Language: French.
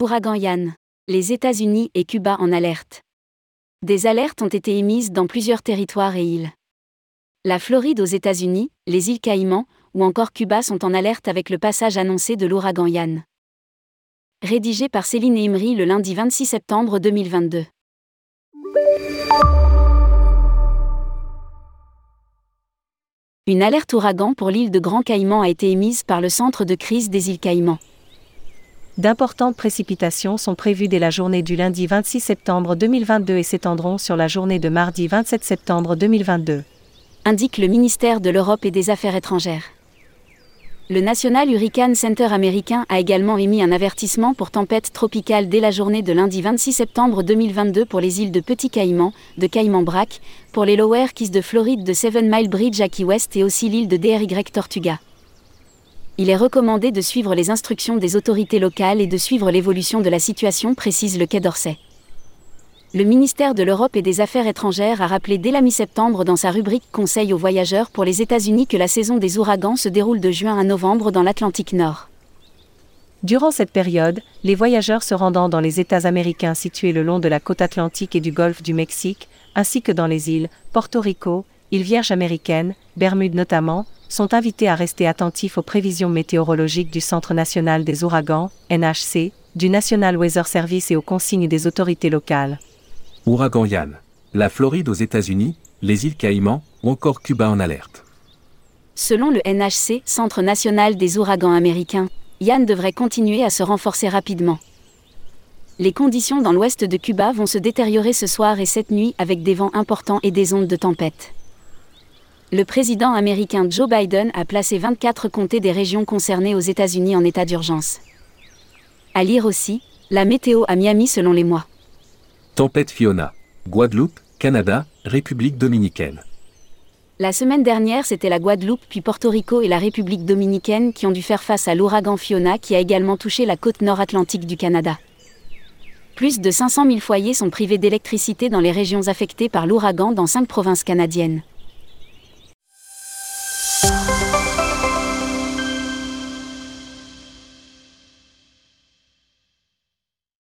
Ouragan Yann. Les États-Unis et Cuba en alerte. Des alertes ont été émises dans plusieurs territoires et îles. La Floride aux États-Unis, les îles Caïmans ou encore Cuba sont en alerte avec le passage annoncé de l'ouragan Yann. Rédigé par Céline Imri le lundi 26 septembre 2022. Une alerte ouragan pour l'île de Grand Caïman a été émise par le centre de crise des îles Caïmans. D'importantes précipitations sont prévues dès la journée du lundi 26 septembre 2022 et s'étendront sur la journée de mardi 27 septembre 2022. Indique le ministère de l'Europe et des Affaires étrangères. Le National Hurricane Center américain a également émis un avertissement pour tempête tropicale dès la journée de lundi 26 septembre 2022 pour les îles de Petit Caïman, de Caïman Brac, pour les Lower Keys de Floride de Seven Mile Bridge à Key West et aussi l'île de DRY Tortuga il est recommandé de suivre les instructions des autorités locales et de suivre l'évolution de la situation, précise le Quai d'Orsay. Le ministère de l'Europe et des Affaires étrangères a rappelé dès la mi-septembre dans sa rubrique Conseil aux voyageurs pour les États-Unis que la saison des ouragans se déroule de juin à novembre dans l'Atlantique Nord. Durant cette période, les voyageurs se rendant dans les États américains situés le long de la côte atlantique et du golfe du Mexique, ainsi que dans les îles Porto Rico, îles Vierges américaines, Bermudes notamment, sont invités à rester attentifs aux prévisions météorologiques du Centre national des ouragans, NHC, du National Weather Service et aux consignes des autorités locales. Ouragan Yann. La Floride aux États-Unis, les îles Caïmans ou encore Cuba en alerte. Selon le NHC, Centre national des ouragans américains, Yann devrait continuer à se renforcer rapidement. Les conditions dans l'ouest de Cuba vont se détériorer ce soir et cette nuit avec des vents importants et des ondes de tempête le président américain Joe Biden a placé 24 comtés des régions concernées aux États-Unis en état d'urgence. À lire aussi, la météo à Miami selon les mois. Tempête Fiona. Guadeloupe, Canada, République dominicaine. La semaine dernière, c'était la Guadeloupe, puis Porto Rico et la République dominicaine qui ont dû faire face à l'ouragan Fiona qui a également touché la côte nord-atlantique du Canada. Plus de 500 000 foyers sont privés d'électricité dans les régions affectées par l'ouragan dans cinq provinces canadiennes.